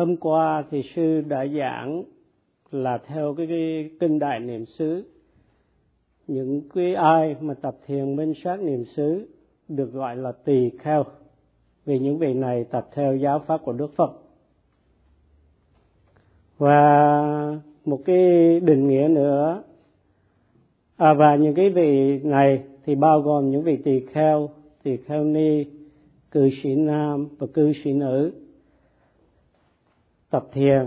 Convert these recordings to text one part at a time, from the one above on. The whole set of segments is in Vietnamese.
hôm qua thì sư đã giảng là theo cái, cái kinh đại niệm xứ. Những cái ai mà tập thiền minh sát niệm xứ được gọi là tỳ kheo. Vì những vị này tập theo giáo pháp của Đức Phật. Và một cái định nghĩa nữa. À, và những cái vị này thì bao gồm những vị tỳ kheo tỳ kheo ni cư sĩ nam và cư sĩ nữ tập thiền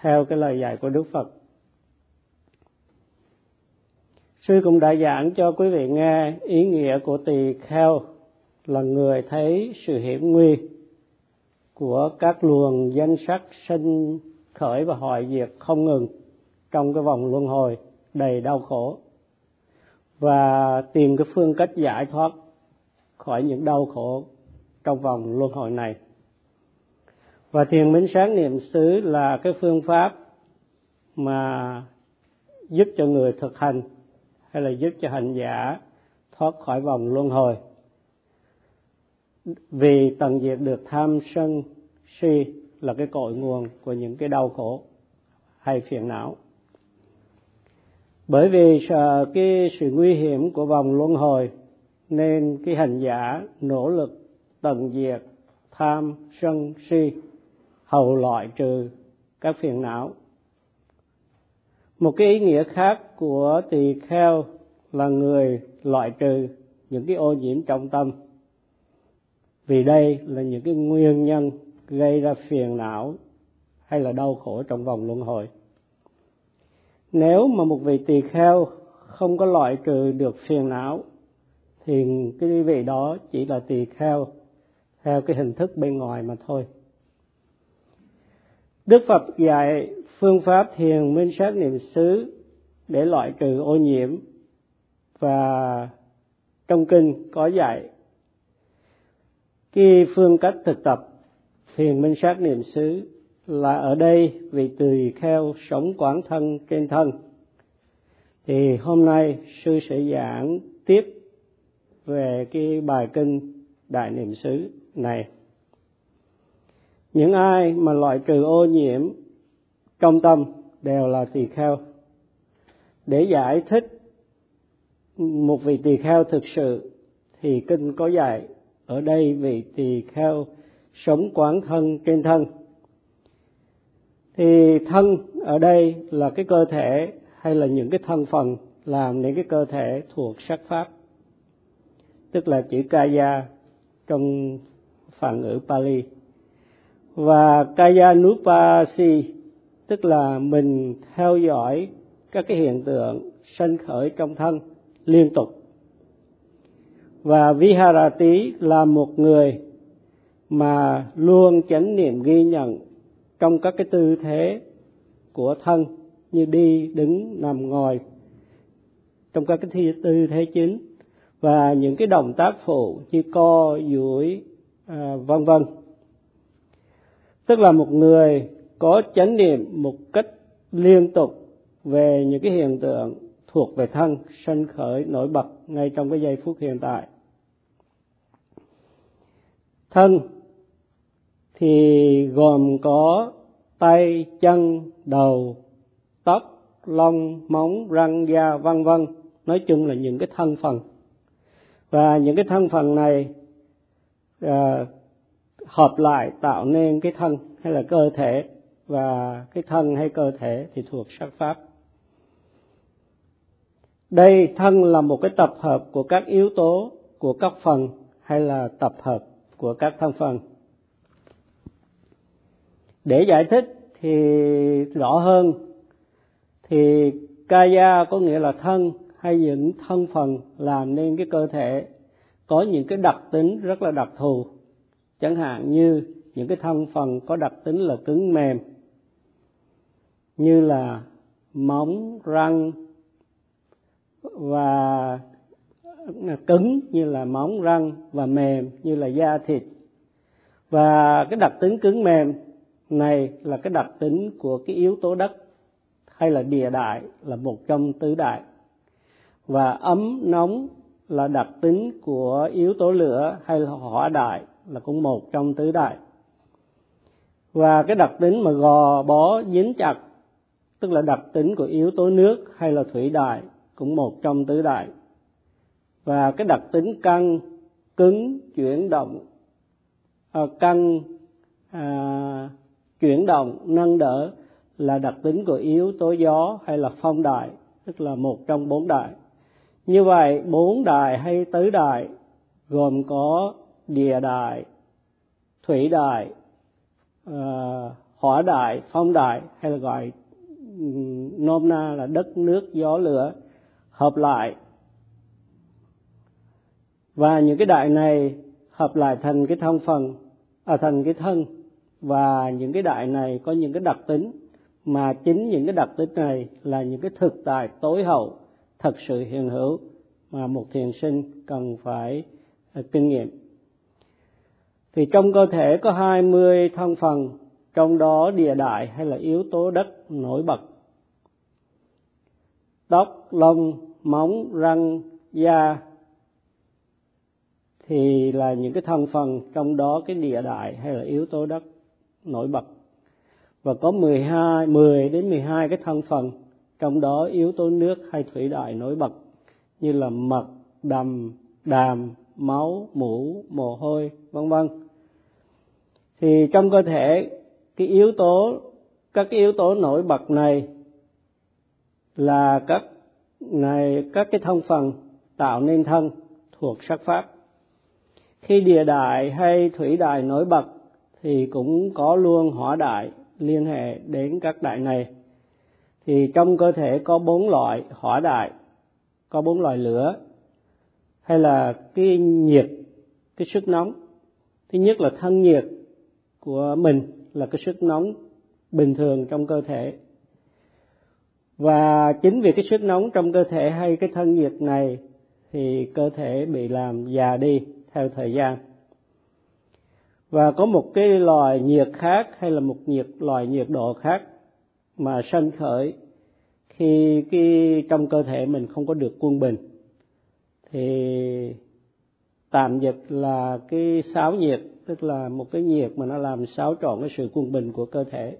theo cái lời dạy của Đức Phật. Sư cũng đã giảng cho quý vị nghe ý nghĩa của tỳ kheo là người thấy sự hiểm nguy của các luồng danh sắc sinh khởi và hoại diệt không ngừng trong cái vòng luân hồi đầy đau khổ và tìm cái phương cách giải thoát khỏi những đau khổ trong vòng luân hồi này và thiền minh sáng niệm xứ là cái phương pháp mà giúp cho người thực hành hay là giúp cho hành giả thoát khỏi vòng luân hồi. Vì tận diệt được tham sân si là cái cội nguồn của những cái đau khổ hay phiền não. Bởi vì sợ cái sự nguy hiểm của vòng luân hồi, nên cái hành giả nỗ lực tận diệt tham sân si hầu loại trừ các phiền não. Một cái ý nghĩa khác của tỳ kheo là người loại trừ những cái ô nhiễm trong tâm. Vì đây là những cái nguyên nhân gây ra phiền não hay là đau khổ trong vòng luân hồi. Nếu mà một vị tỳ kheo không có loại trừ được phiền não, thì cái vị đó chỉ là tỳ kheo theo cái hình thức bên ngoài mà thôi. Đức Phật dạy phương pháp thiền minh sát niệm xứ để loại trừ ô nhiễm và trong kinh có dạy. Cái phương cách thực tập thiền minh sát niệm xứ là ở đây vì tùy theo sống quán thân trên thân. Thì hôm nay sư sẽ giảng tiếp về cái bài kinh đại niệm xứ này những ai mà loại trừ ô nhiễm trong tâm đều là tỳ kheo. Để giải thích một vị tỳ kheo thực sự, thì kinh có dạy, ở đây vị tỳ kheo sống quán thân trên thân. Thì thân ở đây là cái cơ thể hay là những cái thân phần làm nên cái cơ thể thuộc sắc pháp? Tức là chữ kaya trong phản ngữ Pali và kaya nupasi tức là mình theo dõi các cái hiện tượng sanh khởi trong thân liên tục. Và viharati là một người mà luôn chánh niệm ghi nhận trong các cái tư thế của thân như đi đứng nằm ngồi trong các cái tư thế chính. Và những cái động tác phụ như co duỗi à, vân vân tức là một người có chánh niệm một cách liên tục về những cái hiện tượng thuộc về thân sân khởi nổi bật ngay trong cái giây phút hiện tại. Thân thì gồm có tay chân đầu tóc lông móng răng da vân vân. Nói chung là những cái thân phần và những cái thân phần này à, hợp lại tạo nên cái thân hay là cơ thể, và cái thân hay cơ thể thì thuộc sắc pháp. Đây, thân là một cái tập hợp của các yếu tố của các phần hay là tập hợp của các thân phần. Để giải thích thì rõ hơn, thì kaya có nghĩa là thân hay những thân phần làm nên cái cơ thể có những cái đặc tính rất là đặc thù chẳng hạn như những cái thân phần có đặc tính là cứng mềm, như là móng, răng và cứng như là móng, răng và mềm như là da thịt. Và cái đặc tính cứng mềm này là cái đặc tính của cái yếu tố đất hay là địa đại, là một trong tứ đại. Và ấm, nóng là đặc tính của yếu tố lửa hay là hỏa đại là cũng một trong tứ đại. Và cái đặc tính mà gò bó dính chặt tức là đặc tính của yếu tố nước hay là thủy đại cũng một trong tứ đại. Và cái đặc tính căng cứng chuyển động à, căng à, chuyển động nâng đỡ là đặc tính của yếu tố gió hay là phong đại tức là một trong bốn đại. Như vậy bốn đại hay tứ đại gồm có địa đại thủy đại uh, hỏa đại phong đại hay là gọi nôm na là đất nước gió lửa hợp lại. Và những cái đại này hợp lại thành cái thân phần à thành cái thân. Và những cái đại này có những cái đặc tính mà chính những cái đặc tính này là những cái thực tại tối hậu thật sự hiện hữu mà một thiền sinh cần phải ờ, kinh nghiệm thì trong cơ thể có 20 thân phần trong đó địa đại hay là yếu tố đất nổi bật tóc lông móng răng da thì là những cái thành phần trong đó cái địa đại hay là yếu tố đất nổi bật và có 12 10 đến 12 cái thành phần trong đó yếu tố nước hay thủy đại nổi bật như là mật, đầm, đàm, máu, mũ, mồ hôi, vân vân. Thì trong cơ thể, cái yếu tố, các cái yếu tố nổi bật này là các, này, các cái thông phần tạo nên thân thuộc sắc pháp. Khi địa đại hay thủy đại nổi bật thì cũng có luôn hỏa đại liên hệ đến các đại này. Thì trong cơ thể có bốn loại hỏa đại, có bốn loại lửa, hay là cái nhiệt, cái sức nóng. Thứ nhất là thân nhiệt của mình là cái sức nóng bình thường trong cơ thể. Và chính vì cái sức nóng trong cơ thể hay cái thân nhiệt này thì cơ thể bị làm già đi theo thời gian. Và có một cái loài nhiệt khác hay là một nhiệt, loài nhiệt độ khác mà sanh khởi khi cái, trong cơ thể mình không có được quân bình, thì tạm dịch là cái sáo nhiệt tức là một cái nhiệt mà nó làm xáo trộn cái sự quân bình của cơ thể.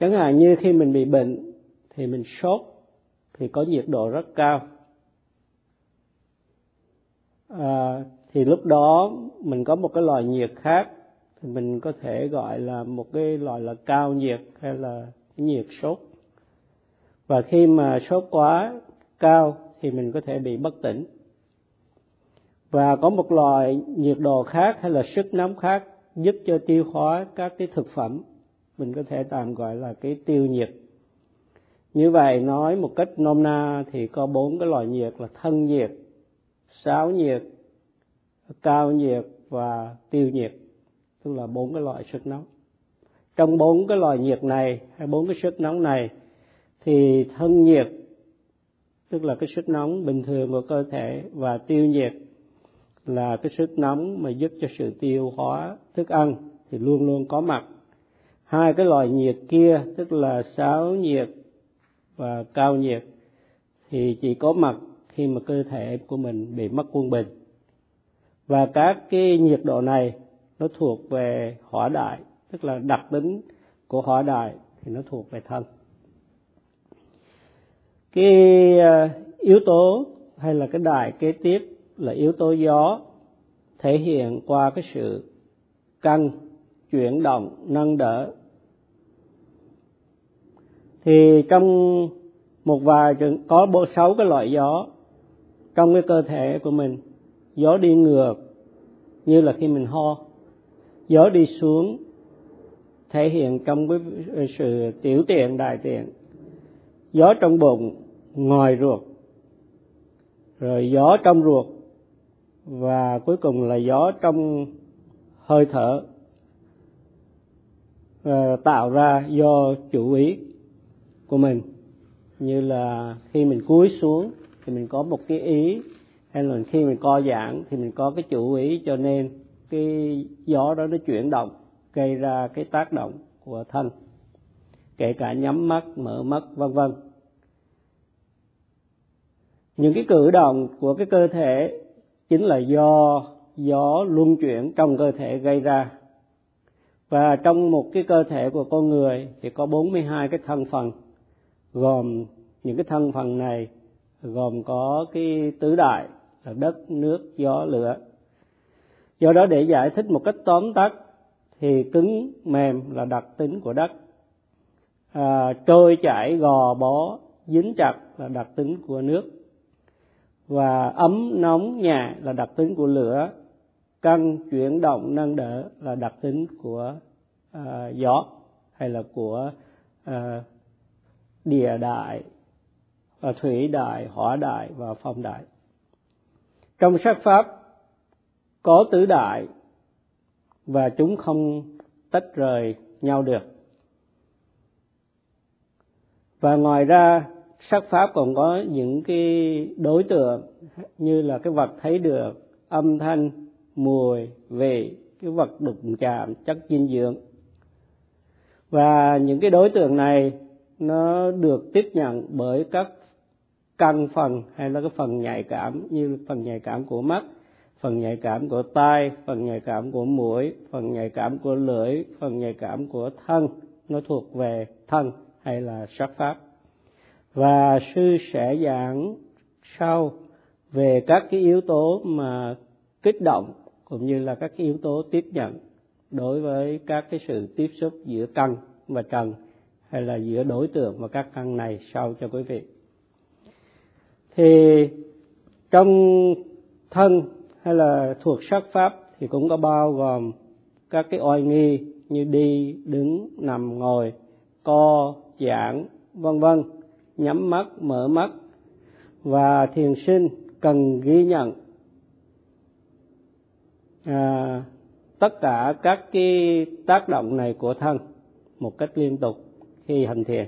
Chẳng hạn như khi mình bị bệnh thì mình sốt thì có nhiệt độ rất cao. À, thì lúc đó mình có một cái loại nhiệt khác thì mình có thể gọi là một cái loại là cao nhiệt hay là nhiệt sốt. Và khi mà sốt quá cao thì mình có thể bị bất tỉnh và có một loại nhiệt độ khác hay là sức nóng khác giúp cho tiêu hóa các cái thực phẩm, mình có thể tạm gọi là cái tiêu nhiệt. Như vậy, nói một cách nôm na thì có bốn cái loại nhiệt là thân nhiệt, sáo nhiệt, cao nhiệt và tiêu nhiệt, tức là bốn cái loại sức nóng. Trong bốn cái loại nhiệt này hay bốn cái sức nóng này thì thân nhiệt, tức là cái sức nóng bình thường của cơ thể và tiêu nhiệt là cái sức nóng mà giúp cho sự tiêu hóa, thức ăn thì luôn luôn có mặt. Hai cái loại nhiệt kia, tức là sáo nhiệt và cao nhiệt, thì chỉ có mặt khi mà cơ thể của mình bị mất quân bình. Và các cái nhiệt độ này, nó thuộc về hỏa đại, tức là đặc tính của hỏa đại thì nó thuộc về thân. Cái à, yếu tố hay là cái đại kế tiếp là yếu tố gió, thể hiện qua cái sự căng, chuyển động, nâng đỡ. Thì trong một vài có bộ sáu cái loại gió trong cái cơ thể của mình, gió đi ngược, như là khi mình ho, gió đi xuống, thể hiện trong cái sự tiểu tiện, đại tiện. Gió trong bụng, ngoài ruột, rồi gió trong ruột và cuối cùng là gió trong hơi thở uh, tạo ra do chủ ý của mình. Như là khi mình cúi xuống thì mình có một cái ý hay là khi mình co giãn thì mình có cái chủ ý. Cho nên cái gió đó nó chuyển động gây ra cái tác động của thân kể cả nhắm mắt mở mắt vân vân. Những cái cử động của cái cơ thể chính là do gió luân chuyển trong cơ thể gây ra. Và trong một cái cơ thể của con người thì có 42 cái thân phần gồm những cái thân phần này gồm có cái tứ đại là đất nước gió lửa. Do đó để giải thích một cách tóm tắt thì cứng mềm là đặc tính của đất. À, trôi chảy gò bó dính chặt là đặc tính của nước và ấm nóng nhẹ là đặc tính của lửa. Căng chuyển động nâng đỡ là đặc tính của uh, gió hay là của uh, địa đại và thủy đại hỏa đại và phong đại. Trong sách pháp có tứ đại và chúng không tách rời nhau được. Và ngoài ra sắc pháp còn có những cái đối tượng như là cái vật thấy được, âm thanh, mùi, vị, cái vật đụng chạm, chất dinh dưỡng. Và những cái đối tượng này nó được tiếp nhận bởi các căn phần hay là cái phần nhạy cảm, như phần nhạy cảm của mắt, phần nhạy cảm của tai, phần nhạy cảm của mũi, phần nhạy cảm của lưỡi, phần nhạy cảm của thân. Nó thuộc về thân hay là sắc pháp và sư sẽ giảng sau về các cái yếu tố mà kích động cũng như là các cái yếu tố tiếp nhận đối với các cái sự tiếp xúc giữa căn và trần hay là giữa đối tượng và các căn này sau cho quý vị. Thì trong thân hay là thuộc sắc pháp thì cũng có bao gồm các cái oai nghi như đi, đứng, nằm, ngồi, co, giãn, vân vân nhắm mắt mở mắt. Và thiền sinh cần ghi nhận à, tất cả các cái tác động này của thân một cách liên tục khi hành thiền.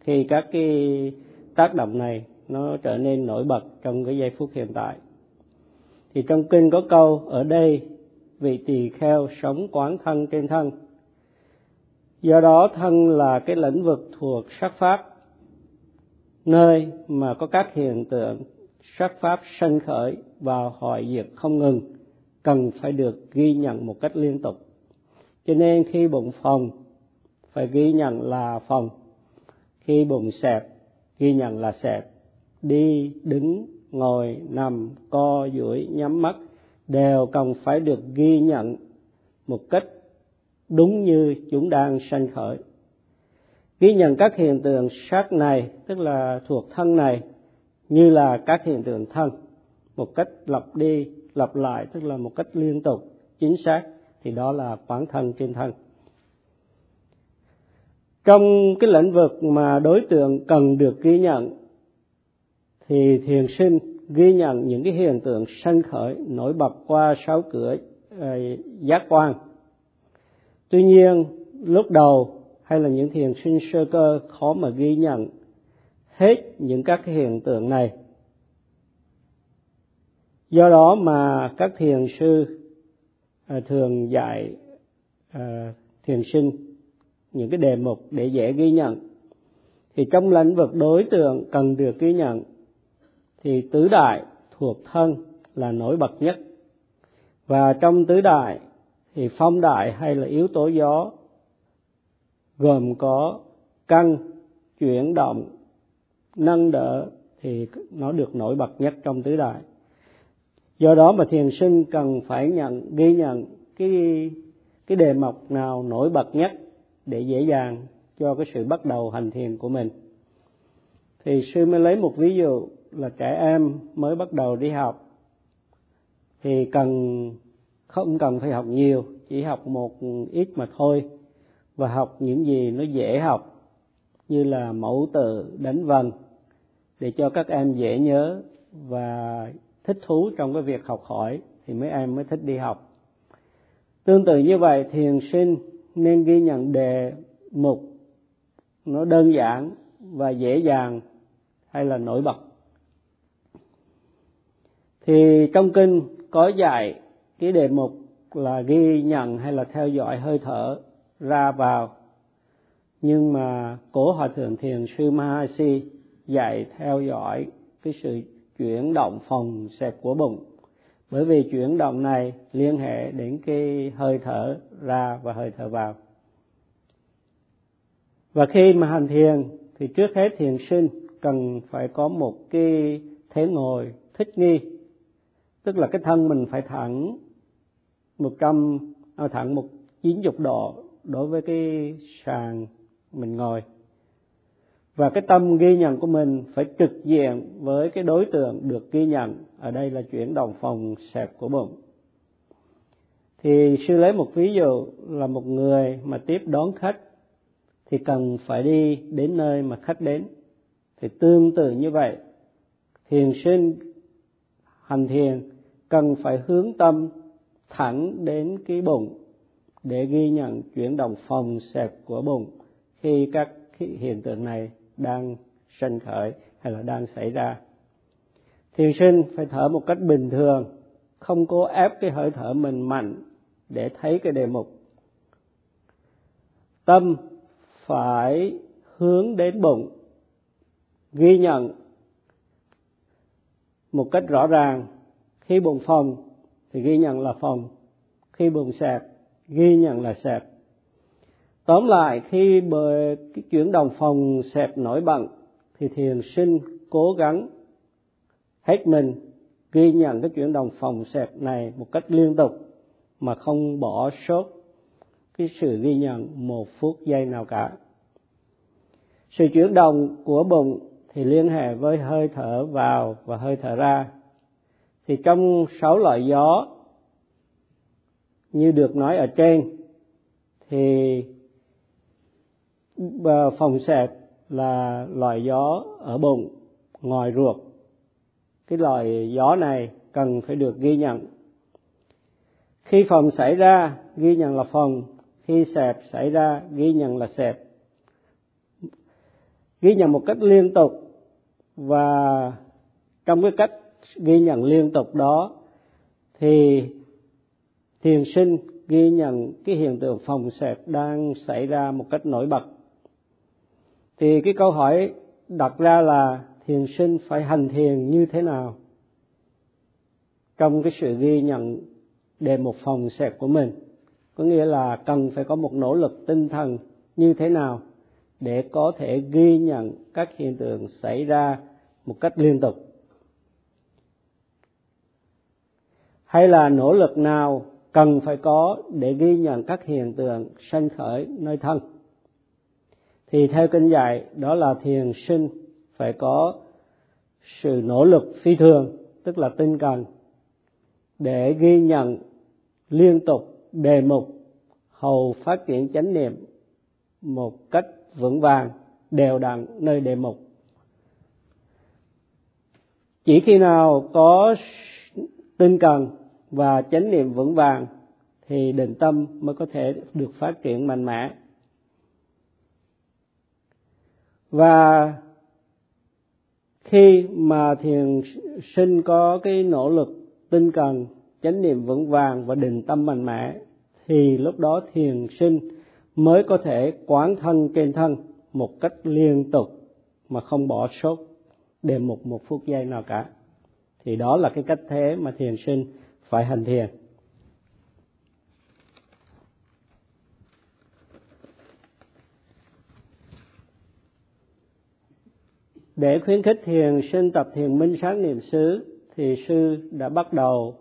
Khi các cái tác động này nó trở nên nổi bật trong cái giây phút hiện tại. Thì trong kinh có câu ở đây vị tỳ kheo sống quán thân trên thân. Do đó thân là cái lĩnh vực thuộc sắc pháp nơi mà có các hiện tượng sắc pháp sanh khởi và hoại diệt không ngừng, cần phải được ghi nhận một cách liên tục. Cho nên khi bụng phòng, phải ghi nhận là phòng. Khi bụng xẹp, ghi nhận là xẹp. Đi, đứng, ngồi, nằm, co, duỗi, nhắm mắt đều cần phải được ghi nhận một cách đúng như chúng đang sanh khởi ghi nhận các hiện tượng sắc này, tức là thuộc thân này, như là các hiện tượng thân, một cách lặp đi lặp lại, tức là một cách liên tục, chính xác, thì đó là quán thân trên thân. Trong cái lĩnh vực mà đối tượng cần được ghi nhận, thì thiền sinh ghi nhận những cái hiện tượng sanh khởi, nổi bật qua sáu cửa ờ, giác quan. Tuy nhiên, lúc đầu hay là những thiền sinh sơ cơ khó mà ghi nhận hết những các hiện tượng này. Do đó mà các thiền sư à, thường dạy à, thiền sinh những cái đề mục để dễ ghi nhận. Thì trong lĩnh vực đối tượng cần được ghi nhận thì tứ đại thuộc thân là nổi bật nhất. Và trong tứ đại thì phong đại hay là yếu tố gió gồm có căng, chuyển động, nâng đỡ thì nó được nổi bật nhất trong tứ đại. Do đó mà thiền sinh cần phải nhận, ghi nhận cái cái đề mục nào nổi bật nhất để dễ dàng cho cái sự bắt đầu hành thiền của mình. Thì sư mới lấy một ví dụ là trẻ em mới bắt đầu đi học. Thì cần, không cần phải học nhiều, chỉ học một ít mà thôi và học những gì nó dễ học, như là mẫu từ, đánh vần, để cho các em dễ nhớ và thích thú trong cái việc học hỏi thì mấy em mới thích đi học. Tương tự như vậy, thiền sinh nên ghi nhận đề mục nó đơn giản và dễ dàng hay là nổi bật. Thì trong kinh có dạy cái đề mục là ghi nhận hay là theo dõi hơi thở ra vào. Nhưng mà cổ hòa thượng thiền sư Mahasi dạy theo dõi cái sự chuyển động phòng xẹp của bụng. Bởi vì chuyển động này liên hệ đến cái hơi thở ra và hơi thở vào. Và khi mà hành thiền, thì trước hết thiền sinh cần phải có một cái thế ngồi thích nghi. Tức là cái thân mình phải thẳng một trăm à, thẳng một chín chục độ đối với cái sàn mình ngồi. Và cái tâm ghi nhận của mình phải trực diện với cái đối tượng được ghi nhận. Ở đây là chuyển động phòng xẹp của bụng. Thì sư lấy một ví dụ là một người mà tiếp đón khách thì cần phải đi đến nơi mà khách đến. Thì tương tự như vậy, thiền sinh hành thiền cần phải hướng tâm thẳng đến cái bụng để ghi nhận chuyển động phòng xẹp của bụng khi các hiện tượng này đang sinh khởi hay là đang xảy ra. Thiền sinh phải thở một cách bình thường, không cố ép cái hơi thở mình mạnh để thấy cái đề mục. Tâm phải hướng đến bụng, ghi nhận một cách rõ ràng. Khi bụng phòng thì ghi nhận là phòng, khi bụng sạc ghi nhận là sẹp. Tóm lại, khi bởi cái chuyển động phòng sẹp nổi bật, thì thiền sinh cố gắng hết mình ghi nhận cái chuyển động phòng sẹp này một cách liên tục, mà không bỏ sót cái sự ghi nhận một phút giây nào cả. Sự chuyển động của bụng thì liên hệ với hơi thở vào và hơi thở ra. Thì trong sáu loại gió như được nói ở trên, thì ờ, phòng xẹp là loại gió ở bụng, ngoài ruột. Cái loại gió này cần phải được ghi nhận. Khi phòng xảy ra, ghi nhận là phòng. Khi sẹp xảy ra, ghi nhận là sẹp ghi nhận một cách liên tục và trong cái cách ghi nhận liên tục đó, thì thiền sinh ghi nhận cái hiện tượng phòng xẹp đang xảy ra một cách nổi bật. Thì cái câu hỏi đặt ra là thiền sinh phải hành thiền như thế nào? Trong cái sự ghi nhận đề một phòng xẹp của mình, có nghĩa là cần phải có một nỗ lực tinh thần như thế nào để có thể ghi nhận các hiện tượng xảy ra một cách liên tục? Hay là nỗ lực nào cần phải có để ghi nhận các hiện tượng sanh khởi nơi thân. Thì theo kinh dạy, đó là thiền sinh phải có sự nỗ lực phi thường, tức là tinh cần, để ghi nhận liên tục đề mục, hầu phát triển chánh niệm một cách vững vàng, đều đặn nơi đề mục. Chỉ khi nào có tinh cần và chánh niệm vững vàng thì định tâm mới có thể được phát triển mạnh mẽ. Và khi mà thiền sinh có cái nỗ lực tinh cần, chánh niệm vững vàng và định tâm mạnh mẽ, thì lúc đó thiền sinh mới có thể quán thân trên thân một cách liên tục mà không bỏ sót đề mục một phút giây nào cả. Thì đó là cái cách thế mà thiền sinh phải hành thiền. Để khuyến khích thiền sinh tập thiền minh sáng niệm xứ, thì sư đã bắt đầu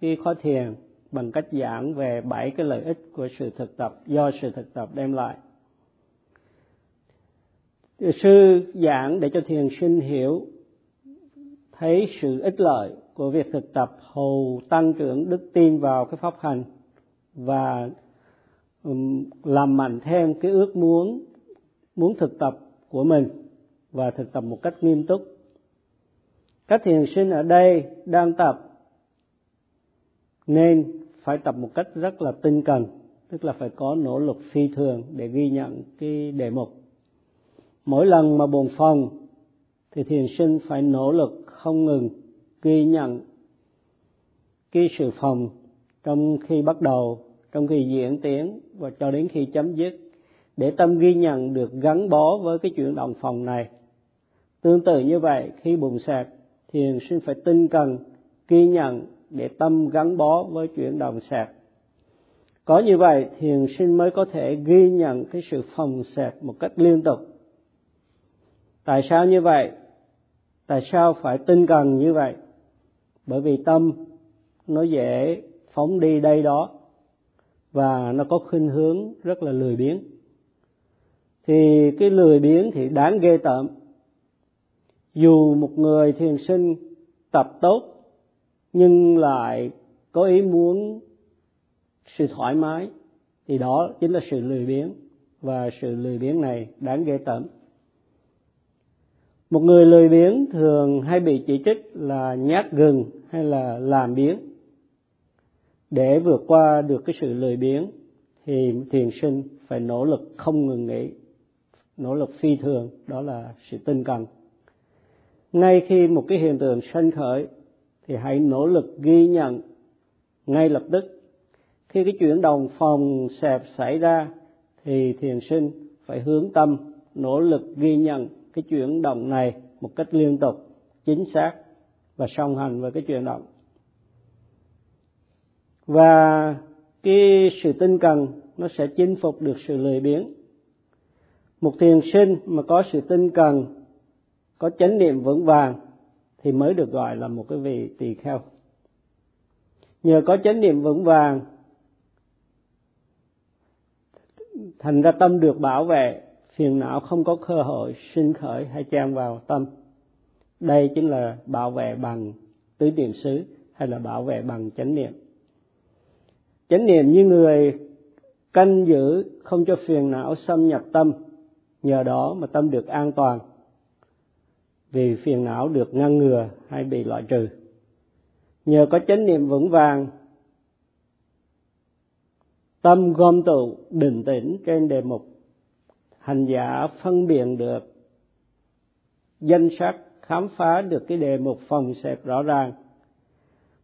cái khóa thiền bằng cách giảng về bảy cái lợi ích của sự thực tập, do sự thực tập đem lại. Sư giảng để cho thiền sinh hiểu, thấy sự ích lợi của việc thực tập hầu tăng trưởng đức tin vào cái pháp hành và làm mạnh thêm cái ước muốn muốn thực tập của mình và thực tập một cách nghiêm túc. Các thiền sinh ở đây đang tập nên phải tập một cách rất là tinh cần, tức là phải có nỗ lực phi thường để ghi nhận cái đề mục. Mỗi lần mà buồn phòng thì thiền sinh phải nỗ lực không ngừng ghi nhận cái sự phòng trong khi bắt đầu, trong khi diễn tiến và cho đến khi chấm dứt. Để tâm ghi nhận được gắn bó với cái chuyển động phòng này. Tương tự như vậy, khi bùng sạc thiền sinh phải tinh cần ghi nhận để tâm gắn bó với chuyển động sạc có như vậy thiền sinh mới có thể ghi nhận cái sự phòng sạc một cách liên tục. Tại sao như vậy? Tại sao phải tinh cần như vậy? Bởi vì tâm nó dễ phóng đi đây đó và nó có khuynh hướng rất là lười biếng. Thì cái lười biếng thì đáng ghê tởm. Dù một người thiền sinh tập tốt nhưng lại có ý muốn sự thoải mái, thì đó chính là sự lười biếng. Và sự lười biếng này đáng ghê tởm một người lười biếng thường hay bị chỉ trích là nhát gừng hay là làm biếng. Để vượt qua được cái sự lười biếng thì thiền sinh phải nỗ lực không ngừng nghỉ, nỗ lực phi thường, đó là sự tinh cần. Ngay khi một cái hiện tượng sanh khởi thì hãy nỗ lực ghi nhận ngay lập tức. Khi cái chuyển động phòng xẹp xảy ra thì thiền sinh phải hướng tâm, nỗ lực ghi nhận cái chuyển động này một cách liên tục, chính xác và song hành với cái chuyển động. Và cái sự tinh cần nó sẽ chinh phục được sự lười biếng. Một thiền sinh mà có sự tinh cần, có chánh niệm vững vàng thì mới được gọi là một cái vị tỳ kheo. Nhờ có chánh niệm vững vàng, thành ra tâm được bảo vệ phiền não không có cơ hội sinh khởi hay chen vào tâm. Đây chính là bảo vệ bằng tứ niệm xứ hay là bảo vệ bằng chánh niệm. Chánh niệm như người canh giữ không cho phiền não xâm nhập tâm, nhờ đó mà tâm được an toàn. Vì phiền não được ngăn ngừa hay bị loại trừ. Nhờ có chánh niệm vững vàng, tâm gom tụ, định tĩnh trên đề mục hành giả phân biệt được. Danh sắc khám phá được cái đề mục phòng xẹp rõ ràng.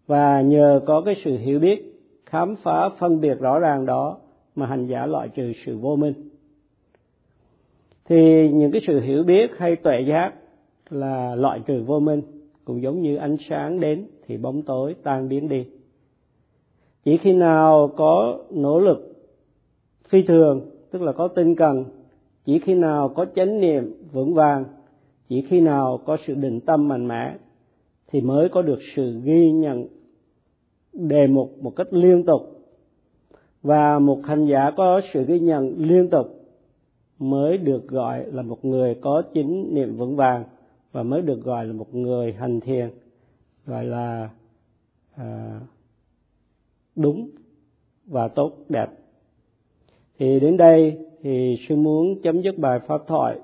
Và nhờ có cái sự hiểu biết, khám phá phân biệt rõ ràng đó mà hành giả loại trừ sự vô minh. Thì những cái sự hiểu biết hay tuệ giác là loại trừ vô minh, cũng giống như ánh sáng đến thì bóng tối tan biến đi. Chỉ khi nào có nỗ lực phi thường, tức là có tinh cần chỉ khi nào có chánh niệm vững vàng chỉ khi nào có sự định tâm mạnh mẽ thì mới có được sự ghi nhận đề mục một cách liên tục. Và một hành giả có sự ghi nhận liên tục mới được gọi là một người có chính niệm vững vàng và mới được gọi là một người hành thiền gọi là à, đúng và tốt đẹp. Thì đến đây thì sư muốn chấm dứt bài pháp thoại,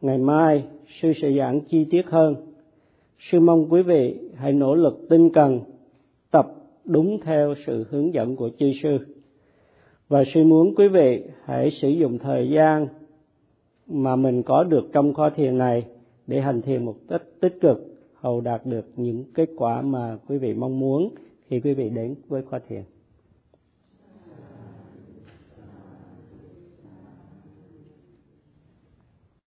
ngày mai sư sẽ giảng chi tiết hơn. Sư mong quý vị hãy nỗ lực tinh cần, tập đúng theo sự hướng dẫn của chư sư. Và sư muốn quý vị hãy sử dụng thời gian mà mình có được trong kho thiền này để hành thiền một cách tích cực, hầu đạt được những kết quả mà quý vị mong muốn khi quý vị đến với kho thiền.